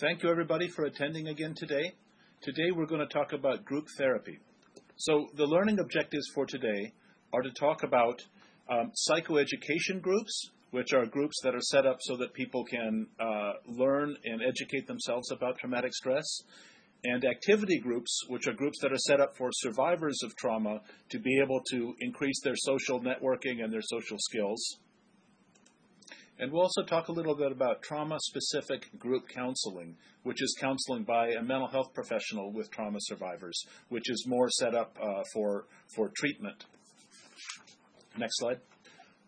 Thank you, everybody, for attending again today. Today, we're going to talk about group therapy. So, the learning objectives for today are to talk about um, psychoeducation groups, which are groups that are set up so that people can uh, learn and educate themselves about traumatic stress, and activity groups, which are groups that are set up for survivors of trauma to be able to increase their social networking and their social skills. And we'll also talk a little bit about trauma specific group counseling, which is counseling by a mental health professional with trauma survivors, which is more set up uh, for, for treatment. Next slide.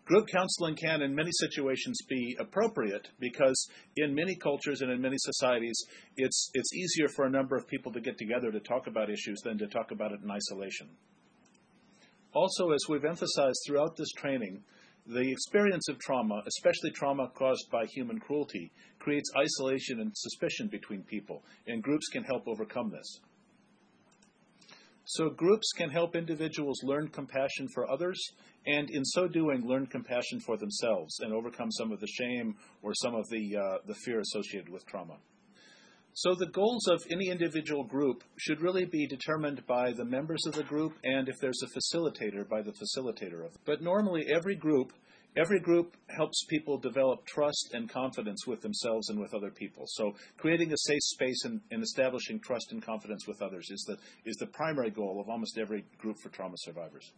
Group counseling can, in many situations, be appropriate because in many cultures and in many societies, it's, it's easier for a number of people to get together to talk about issues than to talk about it in isolation. Also, as we've emphasized throughout this training, the experience of trauma, especially trauma caused by human cruelty, creates isolation and suspicion between people, and groups can help overcome this. So, groups can help individuals learn compassion for others, and in so doing, learn compassion for themselves and overcome some of the shame or some of the, uh, the fear associated with trauma. So the goals of any individual group should really be determined by the members of the group and if there's a facilitator by the facilitator of. It. But normally every group every group helps people develop trust and confidence with themselves and with other people. So creating a safe space and, and establishing trust and confidence with others is the is the primary goal of almost every group for trauma survivors.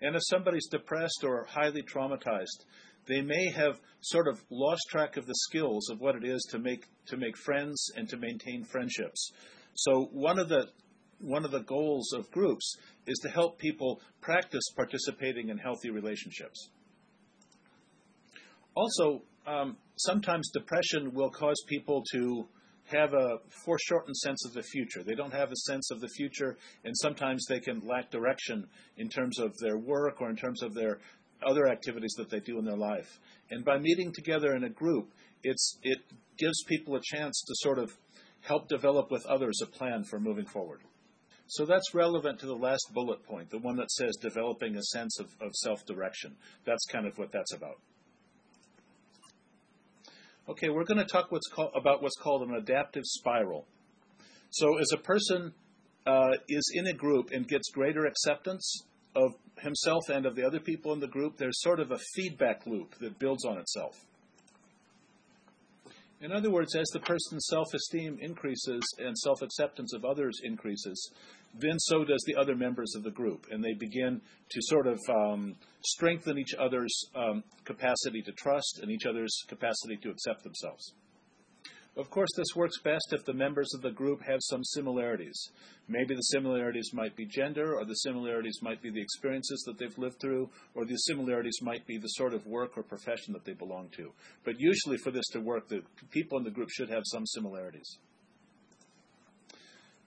And if somebody's depressed or highly traumatized, they may have sort of lost track of the skills of what it is to make to make friends and to maintain friendships. So one of the one of the goals of groups is to help people practice participating in healthy relationships. Also, um, sometimes depression will cause people to have a foreshortened sense of the future. They don't have a sense of the future, and sometimes they can lack direction in terms of their work or in terms of their other activities that they do in their life. And by meeting together in a group, it's, it gives people a chance to sort of help develop with others a plan for moving forward. So that's relevant to the last bullet point, the one that says developing a sense of, of self direction. That's kind of what that's about. Okay, we're going to talk what's called, about what's called an adaptive spiral. So, as a person uh, is in a group and gets greater acceptance of himself and of the other people in the group, there's sort of a feedback loop that builds on itself. In other words, as the person's self esteem increases and self acceptance of others increases, then so does the other members of the group. And they begin to sort of um, strengthen each other's um, capacity to trust and each other's capacity to accept themselves. Of course, this works best if the members of the group have some similarities. Maybe the similarities might be gender, or the similarities might be the experiences that they've lived through, or the similarities might be the sort of work or profession that they belong to. But usually, for this to work, the people in the group should have some similarities.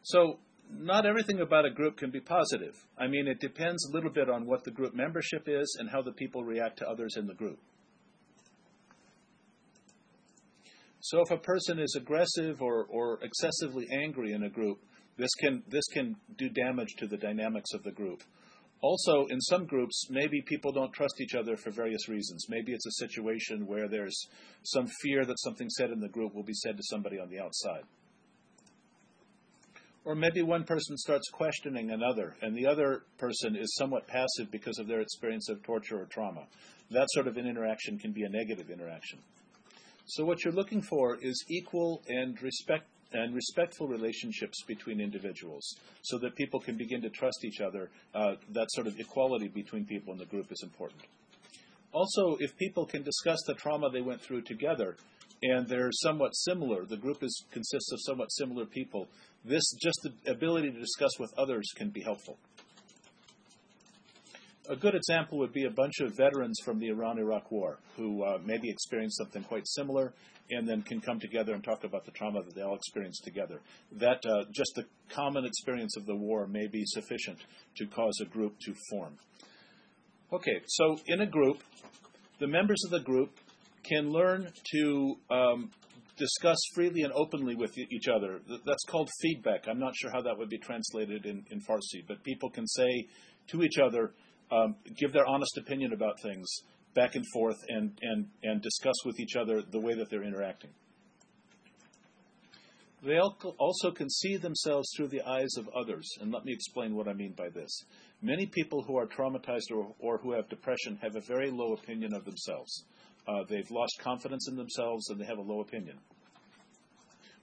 So, not everything about a group can be positive. I mean, it depends a little bit on what the group membership is and how the people react to others in the group. So if a person is aggressive or, or excessively angry in a group, this can, this can do damage to the dynamics of the group. Also, in some groups, maybe people don't trust each other for various reasons. Maybe it's a situation where there's some fear that something said in the group will be said to somebody on the outside. Or maybe one person starts questioning another, and the other person is somewhat passive because of their experience of torture or trauma. That sort of an interaction can be a negative interaction. So what you're looking for is equal and respect and respectful relationships between individuals so that people can begin to trust each other. Uh, that sort of equality between people in the group is important. Also, if people can discuss the trauma they went through together and they're somewhat similar, the group is, consists of somewhat similar people, this just the ability to discuss with others can be helpful a good example would be a bunch of veterans from the Iran-Iraq War who uh, maybe experienced something quite similar, and then can come together and talk about the trauma that they all experienced together. That uh, just the common experience of the war may be sufficient to cause a group to form. Okay, so in a group, the members of the group can learn to um, discuss freely and openly with each other. That's called feedback. I'm not sure how that would be translated in, in Farsi, but people can say to each other, um, give their honest opinion about things back and forth and, and, and discuss with each other the way that they're interacting. They also can see themselves through the eyes of others. And let me explain what I mean by this. Many people who are traumatized or, or who have depression have a very low opinion of themselves. Uh, they've lost confidence in themselves and they have a low opinion.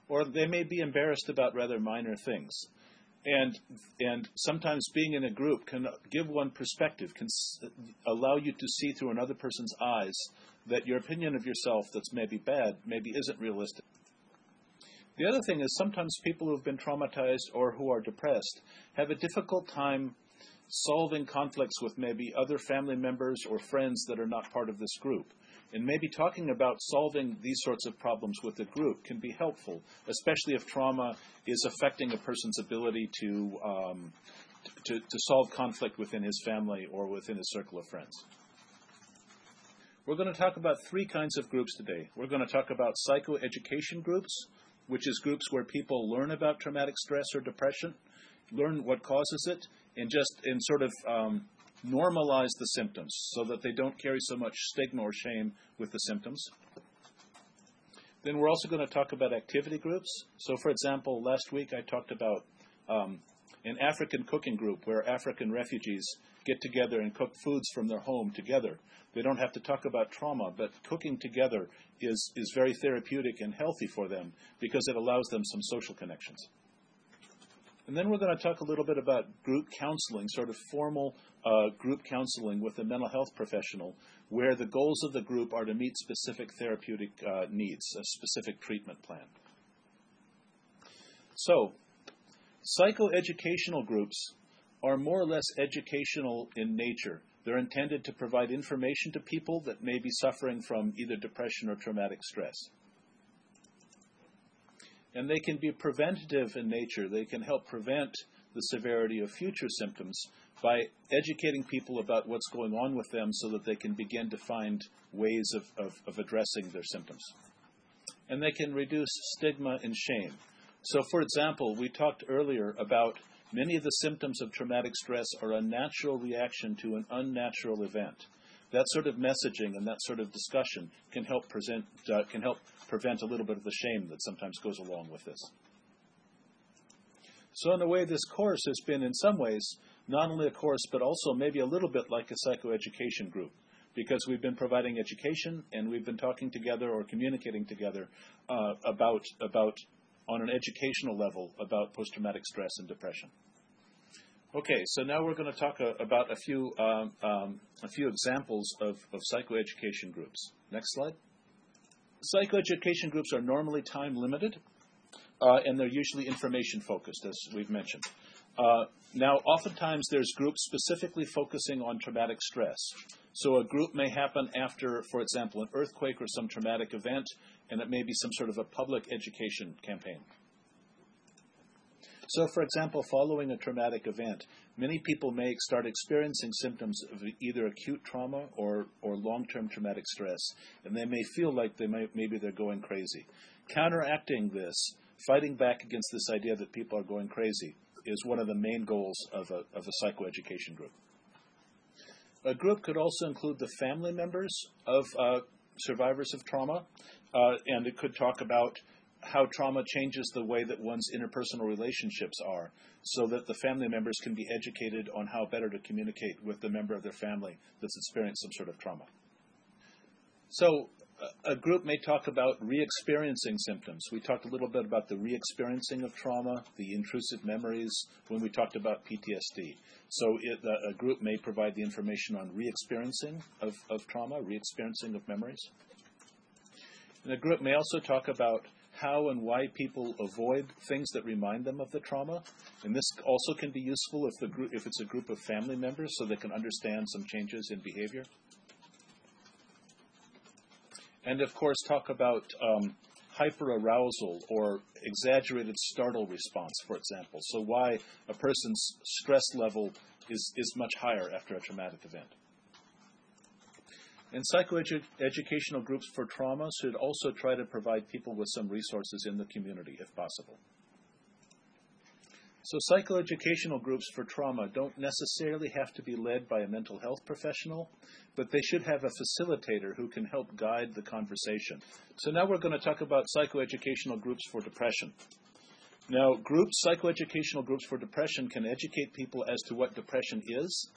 Or they may be embarrassed about rather minor things. And, and sometimes being in a group can give one perspective, can allow you to see through another person's eyes that your opinion of yourself that's maybe bad maybe isn't realistic. The other thing is sometimes people who've been traumatized or who are depressed have a difficult time solving conflicts with maybe other family members or friends that are not part of this group. And maybe talking about solving these sorts of problems with a group can be helpful, especially if trauma is affecting a person's ability to, um, to, to solve conflict within his family or within his circle of friends. We're going to talk about three kinds of groups today. We're going to talk about psychoeducation groups, which is groups where people learn about traumatic stress or depression, learn what causes it, and just and sort of um, normalize the symptoms so that they don't carry so much stigma or shame with the symptoms. Then we're also going to talk about activity groups. So, for example, last week I talked about um, an African cooking group where African refugees get together and cook foods from their home together. They don't have to talk about trauma, but cooking together is, is very therapeutic and healthy for them because it allows them some social connections. And then we're going to talk a little bit about group counseling, sort of formal uh, group counseling with a mental health professional, where the goals of the group are to meet specific therapeutic uh, needs, a specific treatment plan. So, psychoeducational groups are more or less educational in nature. They're intended to provide information to people that may be suffering from either depression or traumatic stress and they can be preventative in nature. They can help prevent the severity of future symptoms by educating people about what's going on with them so that they can begin to find ways of, of, of addressing their symptoms. And they can reduce stigma and shame. So, for example, we talked earlier about many of the symptoms of traumatic stress are a natural reaction to an unnatural event that sort of messaging and that sort of discussion can help present uh, can help prevent a little bit of the shame that sometimes goes along with this. So in a way, this course has been in some ways not only a course but also maybe a little bit like a psychoeducation group because we've been providing education and we've been talking together or communicating together uh, about about on an educational level about post-traumatic stress and depression. Okay, so now we're going to talk uh, about a few um, um, a few examples of, of psychoeducation groups. Next slide. Psychoeducation groups are normally time limited, uh, and they're usually information focused, as we've mentioned. Uh, now, oftentimes there's groups specifically focusing on traumatic stress. So a group may happen after, for example, an earthquake or some traumatic event, and it may be some sort of a public education campaign. So, for example, following a traumatic event, many people may start experiencing symptoms of either acute trauma or, or long term traumatic stress, and they may feel like they may, maybe they're going crazy. Counteracting this, fighting back against this idea that people are going crazy, is one of the main goals of a, of a psychoeducation group. A group could also include the family members of uh, survivors of trauma, uh, and it could talk about how trauma changes the way that one's interpersonal relationships are, so that the family members can be educated on how better to communicate with the member of their family that's experienced some sort of trauma. So, a group may talk about re experiencing symptoms. We talked a little bit about the re experiencing of trauma, the intrusive memories, when we talked about PTSD. So, it, a group may provide the information on re experiencing of, of trauma, re experiencing of memories. And a group may also talk about how and why people avoid things that remind them of the trauma. And this also can be useful if, the group, if it's a group of family members so they can understand some changes in behavior. And of course, talk about um, hyperarousal or exaggerated startle response, for example. So, why a person's stress level is, is much higher after a traumatic event. And psychoeducational groups for trauma should also try to provide people with some resources in the community if possible. So, psychoeducational groups for trauma don't necessarily have to be led by a mental health professional, but they should have a facilitator who can help guide the conversation. So, now we're going to talk about psychoeducational groups for depression. Now, groups, psychoeducational groups for depression, can educate people as to what depression is.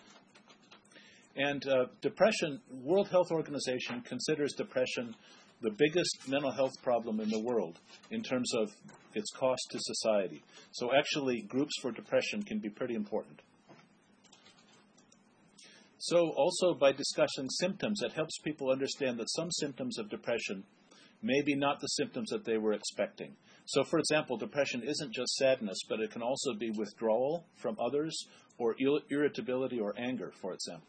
And uh, depression, World Health Organization considers depression the biggest mental health problem in the world in terms of its cost to society. So, actually, groups for depression can be pretty important. So, also by discussing symptoms, it helps people understand that some symptoms of depression may be not the symptoms that they were expecting. So, for example, depression isn't just sadness, but it can also be withdrawal from others or irritability or anger, for example.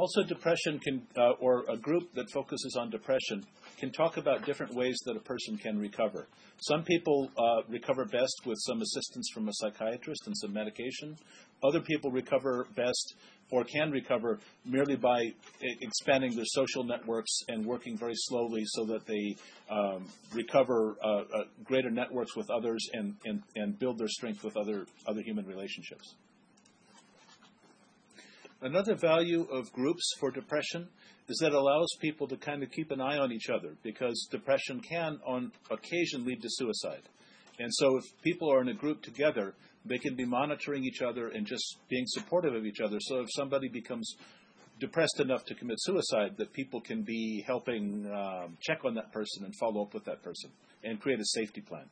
Also, depression can, uh, or a group that focuses on depression, can talk about different ways that a person can recover. Some people uh, recover best with some assistance from a psychiatrist and some medication. Other people recover best or can recover merely by expanding their social networks and working very slowly so that they um, recover uh, uh, greater networks with others and, and, and build their strength with other, other human relationships. Another value of groups for depression is that it allows people to kind of keep an eye on each other because depression can, on occasion, lead to suicide. And so, if people are in a group together, they can be monitoring each other and just being supportive of each other. So, if somebody becomes depressed enough to commit suicide, that people can be helping um, check on that person and follow up with that person and create a safety plan.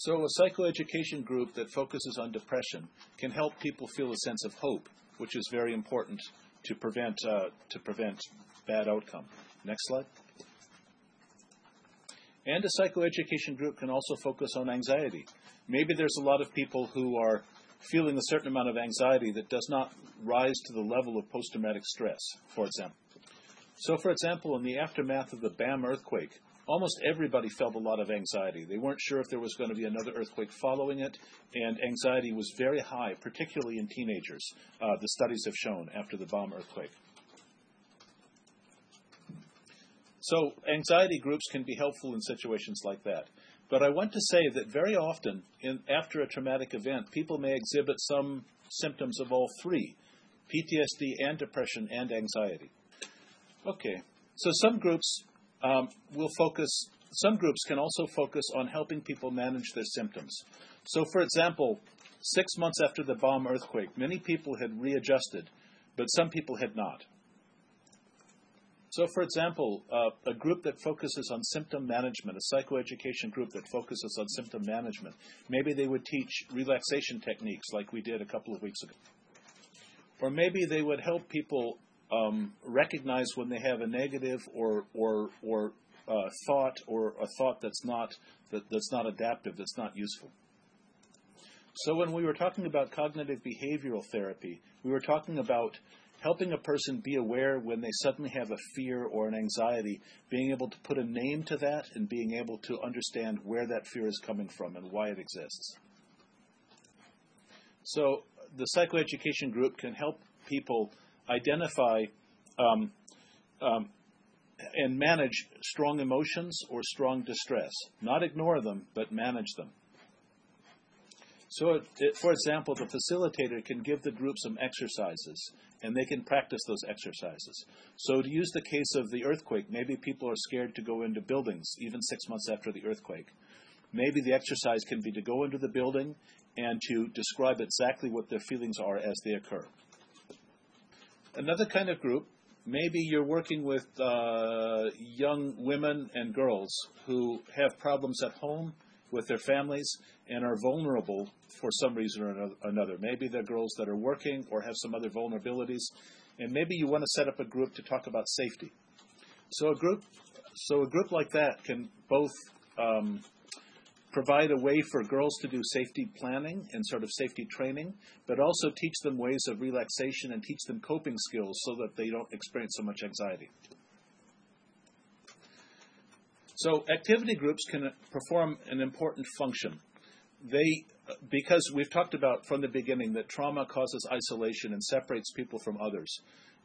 So, a psychoeducation group that focuses on depression can help people feel a sense of hope, which is very important to prevent uh, to prevent bad outcome. Next slide. And a psychoeducation group can also focus on anxiety. Maybe there's a lot of people who are feeling a certain amount of anxiety that does not rise to the level of post traumatic stress, for example. So, for example, in the aftermath of the Bam earthquake, almost everybody felt a lot of anxiety. They weren't sure if there was going to be another earthquake following it, and anxiety was very high, particularly in teenagers, uh, the studies have shown after the Bam earthquake. So, anxiety groups can be helpful in situations like that. But I want to say that very often, in, after a traumatic event, people may exhibit some symptoms of all three PTSD and depression and anxiety. Okay, so some groups um, will focus, some groups can also focus on helping people manage their symptoms. So, for example, six months after the Bam earthquake, many people had readjusted, but some people had not. So, for example, uh, a group that focuses on symptom management, a psychoeducation group that focuses on symptom management, maybe they would teach relaxation techniques like we did a couple of weeks ago. Or maybe they would help people um, recognize when they have a negative or or or uh, thought or a thought that's not that, that's not adaptive, that's not useful. So when we were talking about cognitive behavioral therapy, we were talking about helping a person be aware when they suddenly have a fear or an anxiety, being able to put a name to that and being able to understand where that fear is coming from and why it exists. So the psychoeducation group can help people identify um, um, and manage strong emotions or strong distress. Not ignore them, but manage them. So, it, it, for example, the facilitator can give the group some exercises, and they can practice those exercises. So, to use the case of the earthquake, maybe people are scared to go into buildings even six months after the earthquake. Maybe the exercise can be to go into the building and to describe exactly what their feelings are as they occur. Another kind of group, maybe you're working with uh, young women and girls who have problems at home with their families and are vulnerable for some reason or another. Maybe they're girls that are working or have some other vulnerabilities, and maybe you want to set up a group to talk about safety. So a group, so a group like that can both um, provide a way for girls to do safety planning and sort of safety training, but also teach them ways of relaxation and teach them coping skills so that they don't experience so much anxiety. So activity groups can perform an important function. They, because we've talked about from the beginning that trauma causes isolation and separates people from others.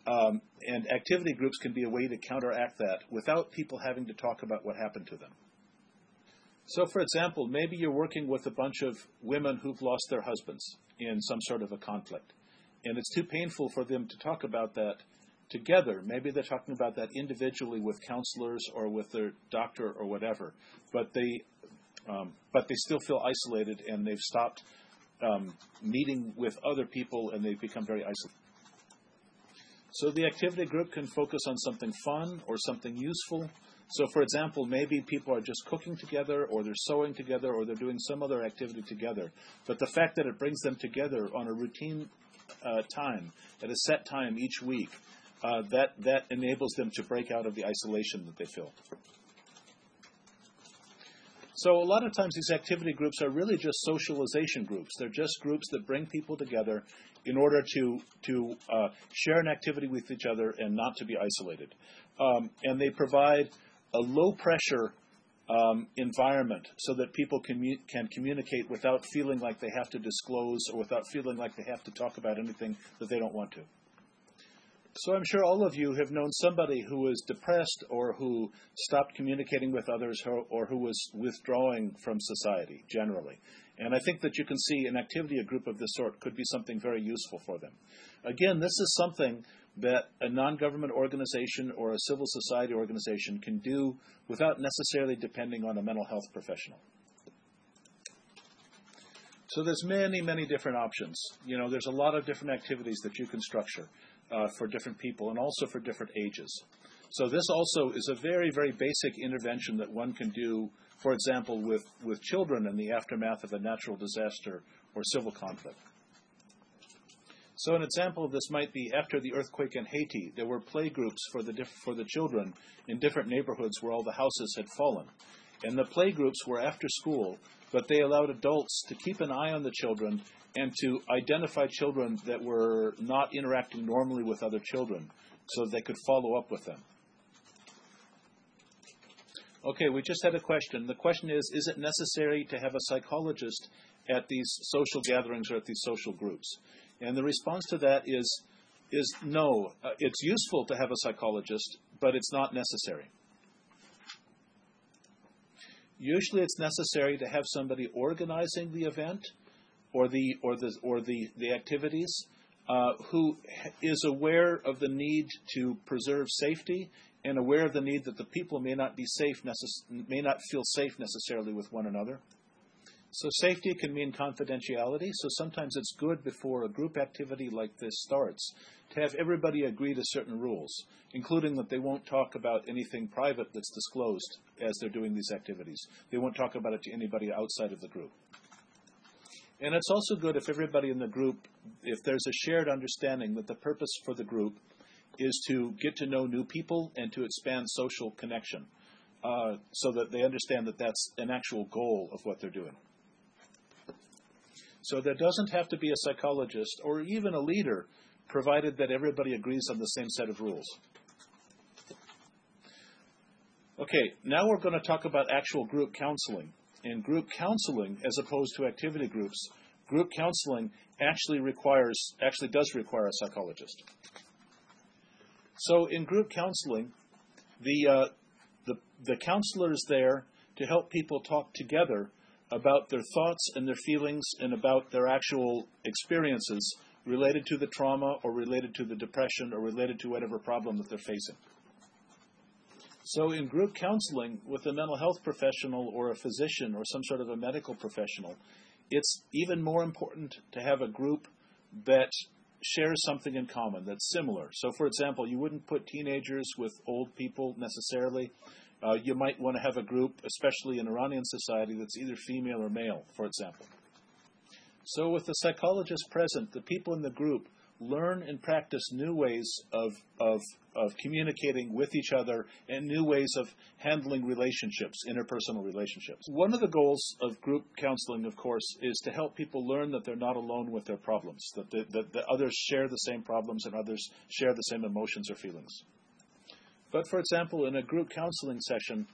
Um, and activity groups can be a way to counteract that without people having to talk about what happened to them. So, for example, maybe you're working with a bunch of women who've lost their husbands in some sort of a conflict, and it's too painful for them to talk about that together. Maybe they're talking about that individually with counselors or with their doctor or whatever. But they, Um, but they still feel isolated and they've stopped um, meeting with other people and they've become very isolated. So the activity group can focus on something fun or something useful. So, for example, maybe people are just cooking together, or they're sewing together, or they're doing some other activity together. But the fact that it brings them together on a routine uh, time, at a set time each week, uh, that, that enables them to break out of the isolation that they feel. So a lot of times these activity groups are really just socialization groups. They're just groups that bring people together in order to to uh, share an activity with each other and not to be isolated. Um, and they provide a low pressure um, environment so that people can, can communicate without feeling like they have to disclose or without feeling like they have to talk about anything that they don't want to. So I'm sure all of you have known somebody who was depressed or who stopped communicating with others or who was withdrawing from society generally. And I think that you can see an activity, a group of this sort, could be something very useful for them. Again, this is something that a non government organization or a civil society organization can do without necessarily depending on a mental health professional. So there's many, many different options. You know, there's a lot of different activities that you can structure uh, for different people and also for different ages. So this also is a very, very basic intervention that one can do, for example, with, with children in the aftermath of a natural disaster or civil conflict. So an example of this might be after the earthquake in Haiti, there were play groups for the, diff- for the children in different neighborhoods where all the houses had fallen. And the play groups were after school, but they allowed adults to keep an eye on the children and to identify children that were not interacting normally with other children so they could follow up with them. Okay, we just had a question. The question is Is it necessary to have a psychologist at these social gatherings or at these social groups? And the response to that is, is no. Uh, it's useful to have a psychologist, but it's not necessary. Usually it's necessary to have somebody organizing the event or the or the or the the activities uh, who is aware of the need to preserve safety and aware of the need that the people may not be safe necess- may not feel safe necessarily with one another. So safety can mean confidentiality. So sometimes it's good before a group activity like this starts to have everybody agree to certain rules, including that they won't talk about anything private that's disclosed as they're doing these activities. They won't talk about it to anybody outside of the group. And it's also good if everybody in the group, if there's a shared understanding that the purpose for the group is to get to know new people and to expand social connection, uh, so that they understand that that's an actual goal of what they're doing. So there doesn't have to be a psychologist or even a leader, provided that everybody agrees on the same set of rules. Okay, now we're going to talk about actual group counseling in group counseling as opposed to activity groups, group counseling actually requires actually does require a psychologist. So in group counseling, the uh, the the counselor is there to help people talk together about their thoughts and their feelings and about their actual experiences related to the trauma or related to the depression or related to whatever problem that they're facing. So, in group counseling with a mental health professional or a physician or some sort of a medical professional, it's even more important to have a group that shares something in common that's similar. So, for example, you wouldn't put teenagers with old people necessarily. Uh, you might want to have a group, especially in Iranian society, that's either female or male, for example. So, with the psychologist present, the people in the group learn and practice new ways of, of, of communicating with each other and new ways of handling relationships, interpersonal relationships. One of the goals of group counseling, of course, is to help people learn that they're not alone with their problems, that, the, that, that others share the same problems and others share the same emotions or feelings. But for example, in a group counseling session,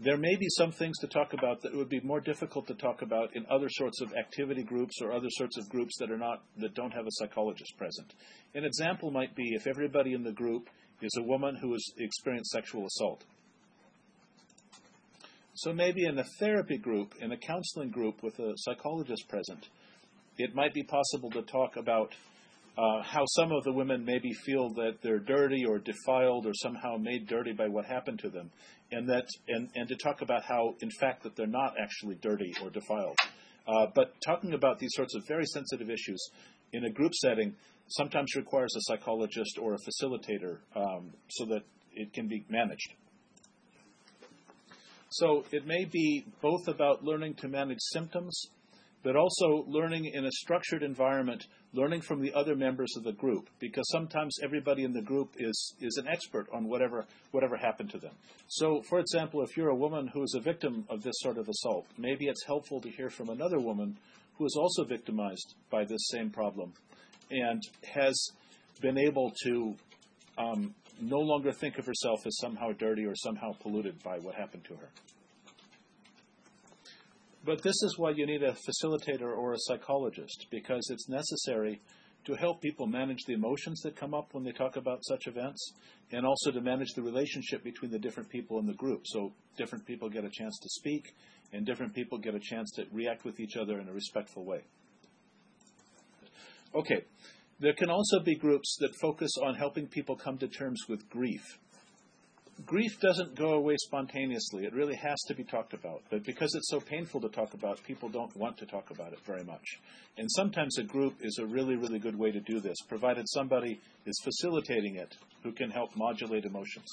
there may be some things to talk about that would be more difficult to talk about in other sorts of activity groups or other sorts of groups that are not that don't have a psychologist present. An example might be if everybody in the group is a woman who has experienced sexual assault. So maybe in a therapy group, in a counseling group with a psychologist present, it might be possible to talk about uh, how some of the women maybe feel that they're dirty or defiled or somehow made dirty by what happened to them, and that and, and to talk about how, in fact, that they're not actually dirty or defiled. Uh, but talking about these sorts of very sensitive issues in a group setting sometimes requires a psychologist or a facilitator um, so that it can be managed. So it may be both about learning to manage symptoms, but also learning in a structured environment, learning from the other members of the group, because sometimes everybody in the group is, is an expert on whatever, whatever happened to them. So, for example, if you're a woman who is a victim of this sort of assault, maybe it's helpful to hear from another woman who is also victimized by this same problem and has been able to um, no longer think of herself as somehow dirty or somehow polluted by what happened to her. But this is why you need a facilitator or a psychologist, because it's necessary to help people manage the emotions that come up when they talk about such events, and also to manage the relationship between the different people in the group. So different people get a chance to speak, and different people get a chance to react with each other in a respectful way. Okay, there can also be groups that focus on helping people come to terms with grief. Grief doesn't go away spontaneously. It really has to be talked about. But because it's so painful to talk about, people don't want to talk about it very much. And sometimes a group is a really, really good way to do this, provided somebody is facilitating it who can help modulate emotions.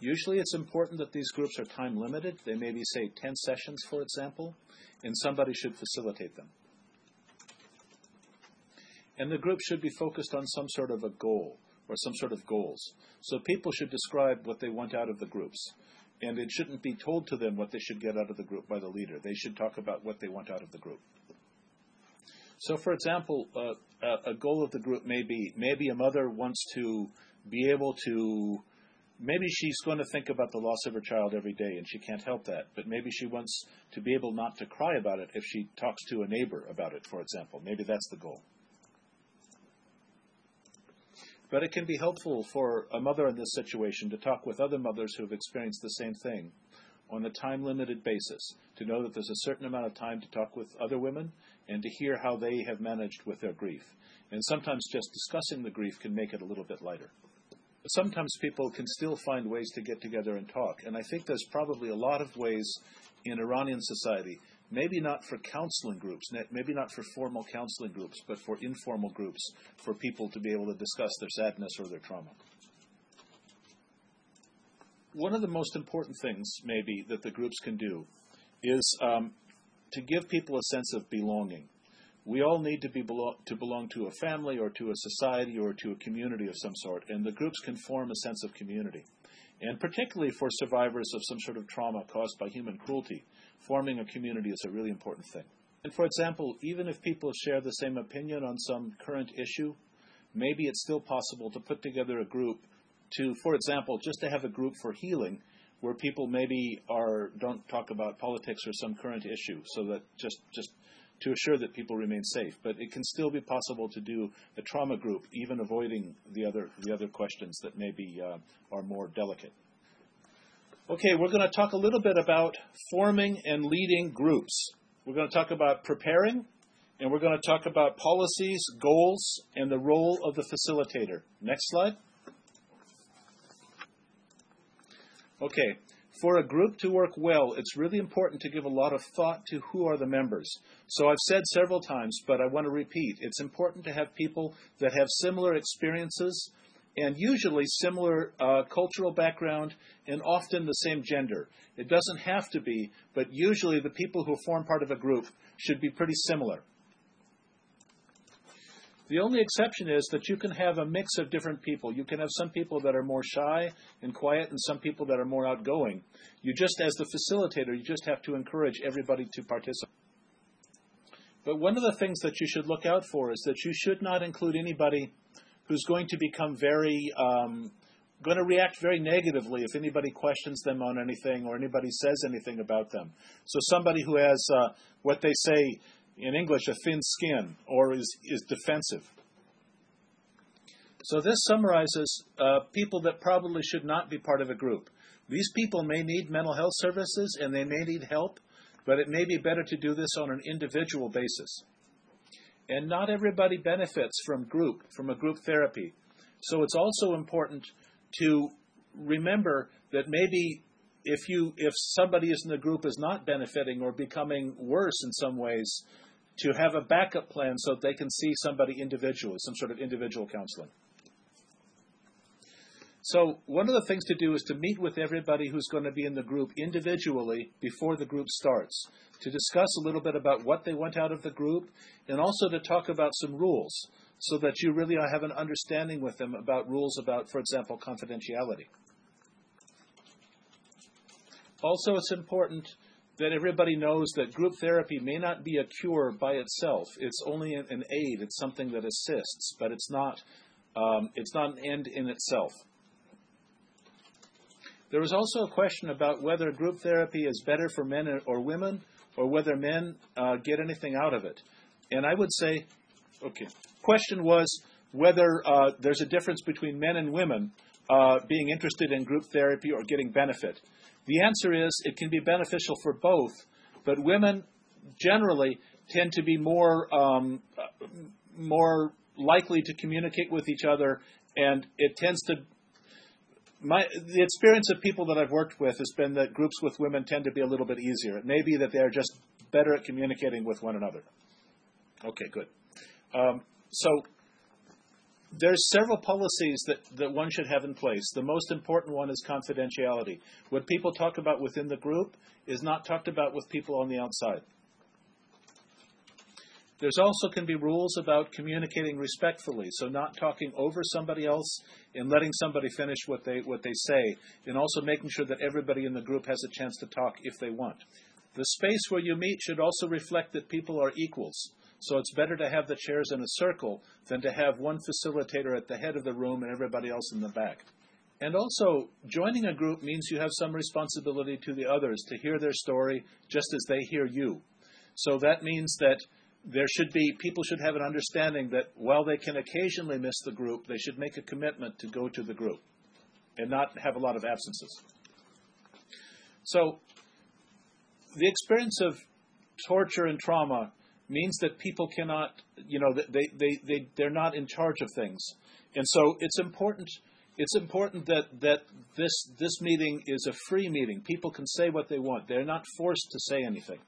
Usually it's important that these groups are time limited. They may be, say, 10 sessions, for example, and somebody should facilitate them. And the group should be focused on some sort of a goal or some sort of goals. So people should describe what they want out of the groups. And it shouldn't be told to them what they should get out of the group by the leader. They should talk about what they want out of the group. So, for example, uh, a goal of the group may be maybe a mother wants to be able to, maybe she's going to think about the loss of her child every day and she can't help that, but maybe she wants to be able not to cry about it if she talks to a neighbor about it, for example. Maybe that's the goal. But it can be helpful for a mother in this situation to talk with other mothers who have experienced the same thing on a time limited basis, to know that there's a certain amount of time to talk with other women and to hear how they have managed with their grief. And sometimes just discussing the grief can make it a little bit lighter. Sometimes people can still find ways to get together and talk. And I think there's probably a lot of ways in Iranian society maybe not for counseling groups, maybe not for formal counseling groups, but for informal groups for people to be able to discuss their sadness or their trauma. One of the most important things, maybe, that the groups can do is um, to give people a sense of belonging. We all need to, be belo- to belong to a family or to a society or to a community of some sort, and the groups can form a sense of community. And particularly for survivors of some sort of trauma caused by human cruelty, forming a community is a really important thing. And for example, even if people share the same opinion on some current issue, maybe it's still possible to put together a group to, for example, just to have a group for healing where people maybe are don't talk about politics or some current issue, so that just just to assure that people remain safe. But it can still be possible to do a trauma group, even avoiding the other the other questions that maybe uh, are more delicate. Okay, we're going to talk a little bit about forming and leading groups. We're going to talk about preparing, and we're going to talk about policies, goals, and the role of the facilitator. Next slide. Okay, for a group to work well, it's really important to give a lot of thought to who are the members. So I've said several times, but I want to repeat it's important to have people that have similar experiences, and usually similar uh, cultural background and often the same gender. It doesn't have to be, but usually the people who form part of a group should be pretty similar. The only exception is that you can have a mix of different people. You can have some people that are more shy and quiet and some people that are more outgoing. You just, as the facilitator, you just have to encourage everybody to participate. But one of the things that you should look out for is that you should not include anybody who's going to become very um, going to react very negatively if anybody questions them on anything or anybody says anything about them. So somebody who has uh, what they say in English a thin skin or is is defensive. So this summarizes uh, people that probably should not be part of a group. These people may need mental health services and they may need help, but it may be better to do this on an individual basis. And not everybody benefits from group, from a group therapy. So it's also important to remember that maybe if you if somebody in the group is not benefiting or becoming worse in some ways, to have a backup plan so that they can see somebody individually, some sort of individual counseling. So one of the things to do is to meet with everybody who's going to be in the group individually before the group starts, to discuss a little bit about what they want out of the group, and also to talk about some rules so that you really have an understanding with them about rules about, for example, confidentiality. Also, it's important that everybody knows that group therapy may not be a cure by itself. It's only an aid. It's something that assists, but it's not. Um, it's not an end in itself. There was also a question about whether group therapy is better for men or women, or whether men uh, get anything out of it. And I would say, okay, question was whether uh, there's a difference between men and women uh, being interested in group therapy or getting benefit. The answer is it can be beneficial for both, but women generally tend to be more um, more likely to communicate with each other, and it tends to. My the experience of people that I've worked with has been that groups with women tend to be a little bit easier. It may be that they're just better at communicating with one another. Okay, good. Um, so there's several policies that, that one should have in place. The most important one is confidentiality. What people talk about within the group is not talked about with people on the outside. There's also can be rules about communicating respectfully, so not talking over somebody else and letting somebody finish what they what they say, and also making sure that everybody in the group has a chance to talk if they want. The space where you meet should also reflect that people are equals. So it's better to have the chairs in a circle than to have one facilitator at the head of the room and everybody else in the back. And also, joining a group means you have some responsibility to the others to hear their story just as they hear you. So that means that there should be people should have an understanding that while they can occasionally miss the group, they should make a commitment to go to the group and not have a lot of absences. So the experience of torture and trauma means that people cannot, you know, they, they, they, they're not in charge of things. And so it's important, it's important that, that this, this meeting is a free meeting. People can say what they want. They're not forced to say anything.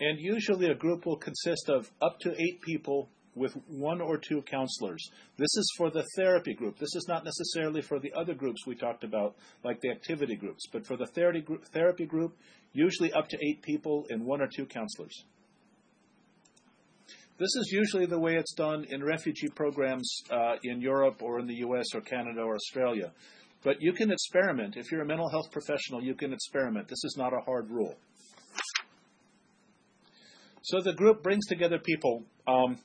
And usually a group will consist of up to eight people with one or two counselors. This is for the therapy group. This is not necessarily for the other groups we talked about, like the activity groups. But for the therapy group, usually up to eight people and one or two counselors. This is usually the way it's done in refugee programs uh, in Europe or in the US or Canada or Australia. But you can experiment. If you're a mental health professional, you can experiment. This is not a hard rule. So the group brings together people um,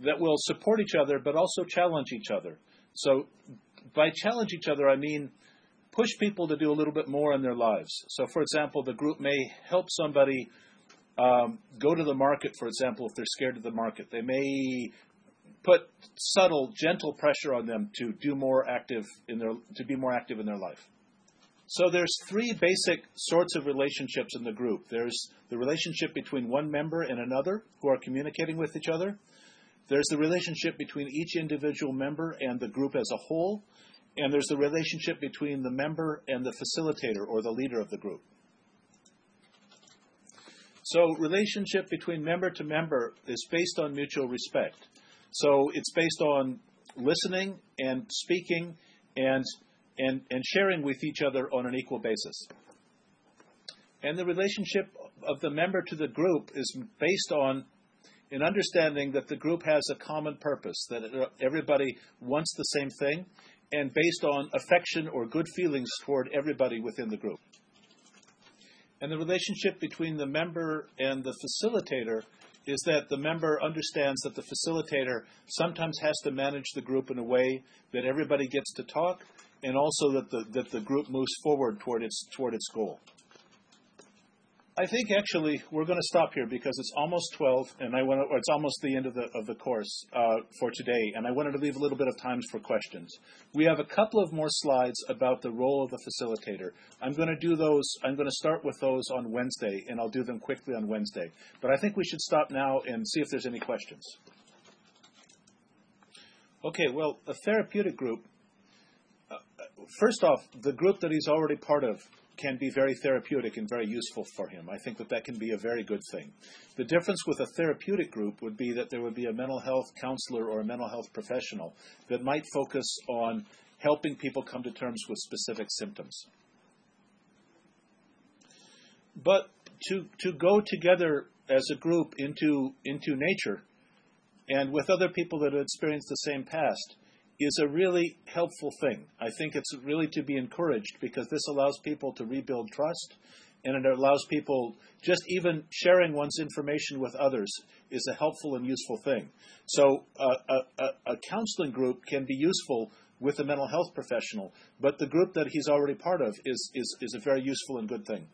that will support each other, but also challenge each other. So by challenge each other, I mean push people to do a little bit more in their lives. So, for example, the group may help somebody um, go to the market, for example, if they're scared of the market. They may put subtle, gentle pressure on them to do more active in their to be more active in their life. So there's three basic sorts of relationships in the group. There's the relationship between one member and another who are communicating with each other. There's the relationship between each individual member and the group as a whole. And there's the relationship between the member and the facilitator or the leader of the group. So relationship between member to member is based on mutual respect. So it's based on listening and speaking and and, and sharing with each other on an equal basis. And the relationship of the member to the group is based on an understanding that the group has a common purpose, that everybody wants the same thing, and based on affection or good feelings toward everybody within the group. And the relationship between the member and the facilitator is that the member understands that the facilitator sometimes has to manage the group in a way that everybody gets to talk and also that the, that the group moves forward toward its, toward its goal. I think actually we're going to stop here because it's almost 12 and I want to, it's almost the end of the, of the course uh, for today, and I wanted to leave a little bit of time for questions. We have a couple of more slides about the role of the facilitator. I'm going to do those, I'm going to start with those on Wednesday, and I'll do them quickly on Wednesday. But I think we should stop now and see if there's any questions. Okay, well, a therapeutic group, first off, the group that he's already part of can be very therapeutic and very useful for him. I think that that can be a very good thing. The difference with a therapeutic group would be that there would be a mental health counselor or a mental health professional that might focus on helping people come to terms with specific symptoms. But to, to go together as a group into, into nature and with other people that have experienced the same past is a really helpful thing. I think it's really to be encouraged because this allows people to rebuild trust and it allows people just even sharing one's information with others is a helpful and useful thing. So uh, a, a, a counseling group can be useful with a mental health professional, but the group that he's already part of is, is, is a very useful and good thing.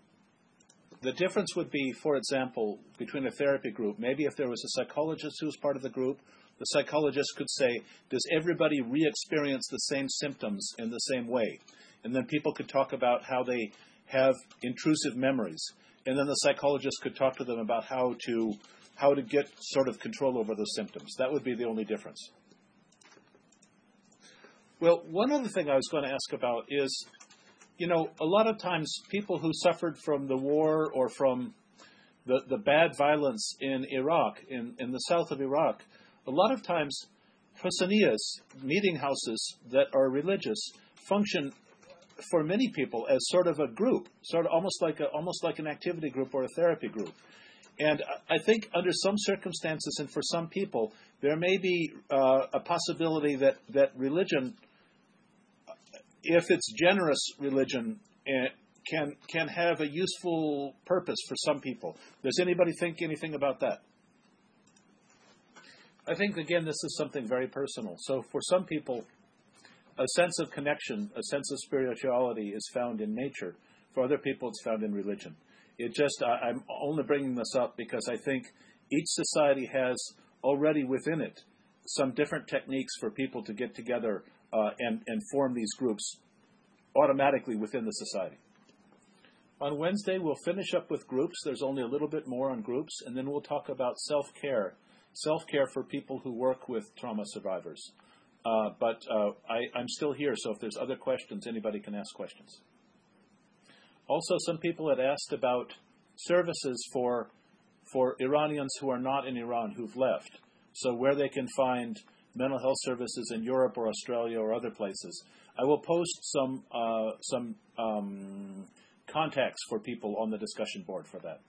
The difference would be, for example, between a therapy group, maybe if there was a psychologist who was part of the group the psychologist could say, Does everybody re experience the same symptoms in the same way? And then people could talk about how they have intrusive memories. And then the psychologist could talk to them about how to how to get sort of control over those symptoms. That would be the only difference. Well, one other thing I was going to ask about is, you know, a lot of times people who suffered from the war or from the, the bad violence in Iraq, in, in the south of Iraq, a lot of times Husaniyas, meeting houses that are religious, function for many people as sort of a group, sort of almost like a, almost like an activity group or a therapy group. And I think under some circumstances and for some people, there may be uh, a possibility that, that religion, if it's generous religion, eh, can can have a useful purpose for some people. Does anybody think anything about that? I think, again, this is something very personal. So for some people, a sense of connection, a sense of spirituality is found in nature. For other people, it's found in religion. It just, I, I'm only bringing this up because I think each society has already within it some different techniques for people to get together uh, and, and form these groups automatically within the society. On Wednesday, we'll finish up with groups. There's only a little bit more on groups, and then we'll talk about self care self care for people who work with trauma survivors. Uh, but uh, I, am still here, so if there's other questions, anybody can ask questions. Also, some people had asked about services for for Iranians who are not in Iran who've left. So where they can find mental health services in Europe or Australia or other places. I will post some uh, some um, contacts for people on the discussion board for that.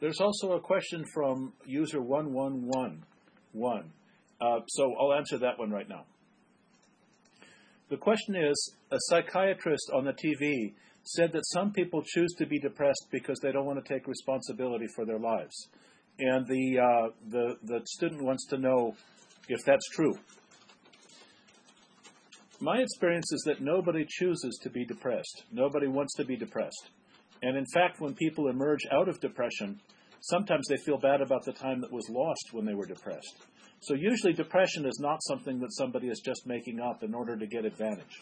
There's also a question from user 1111. Uh, so I'll answer that one right now. The question is A psychiatrist on the TV said that some people choose to be depressed because they don't want to take responsibility for their lives. And the, uh, the, the student wants to know if that's true. My experience is that nobody chooses to be depressed. Nobody wants to be depressed. And in fact, when people emerge out of depression, sometimes they feel bad about the time that was lost when they were depressed. So usually depression is not something that somebody is just making up in order to get advantage.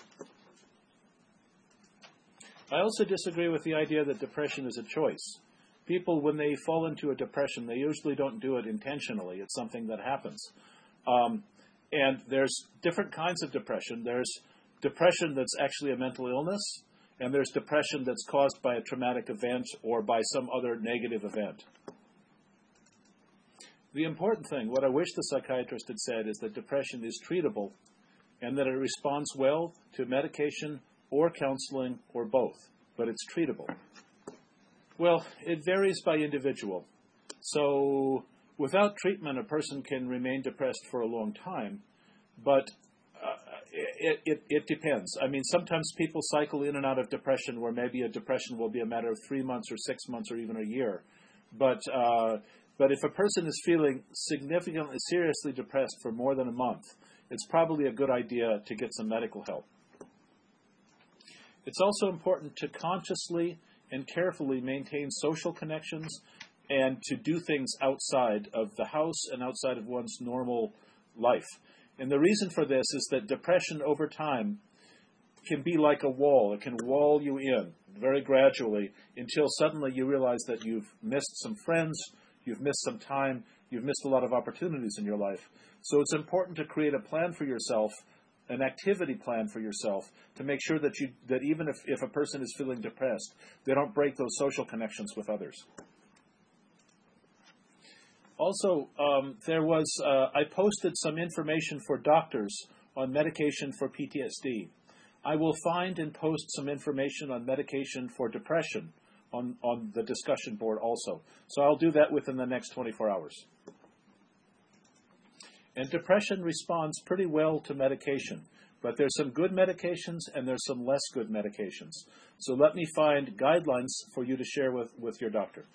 I also disagree with the idea that depression is a choice. People, when they fall into a depression, they usually don't do it intentionally. It's something that happens. Um, and there's different kinds of depression. There's depression that's actually a mental illness, and there's depression that's caused by a traumatic event or by some other negative event. The important thing, what I wish the psychiatrist had said, is that depression is treatable and that it responds well to medication or counseling or both, but it's treatable. Well, it varies by individual. So, without treatment, a person can remain depressed for a long time, but it, it, it, depends. I mean, sometimes people cycle in and out of depression where maybe a depression will be a matter of three months or six months or even a year. But, uh, but if a person is feeling significantly, seriously depressed for more than a month, it's probably a good idea to get some medical help. It's also important to consciously and carefully maintain social connections and to do things outside of the house and outside of one's normal life. And the reason for this is that depression over time can be like a wall. It can wall you in very gradually until suddenly you realize that you've missed some friends, you've missed some time, you've missed a lot of opportunities in your life. So it's important to create a plan for yourself, an activity plan for yourself, to make sure that you that even if, if a person is feeling depressed, they don't break those social connections with others. Also, um, there was uh, I posted some information for doctors on medication for PTSD. I will find and post some information on medication for depression on, on the discussion board also. So I'll do that within the next 24 hours. And depression responds pretty well to medication, but there's some good medications and there's some less good medications. So let me find guidelines for you to share with, with your doctor.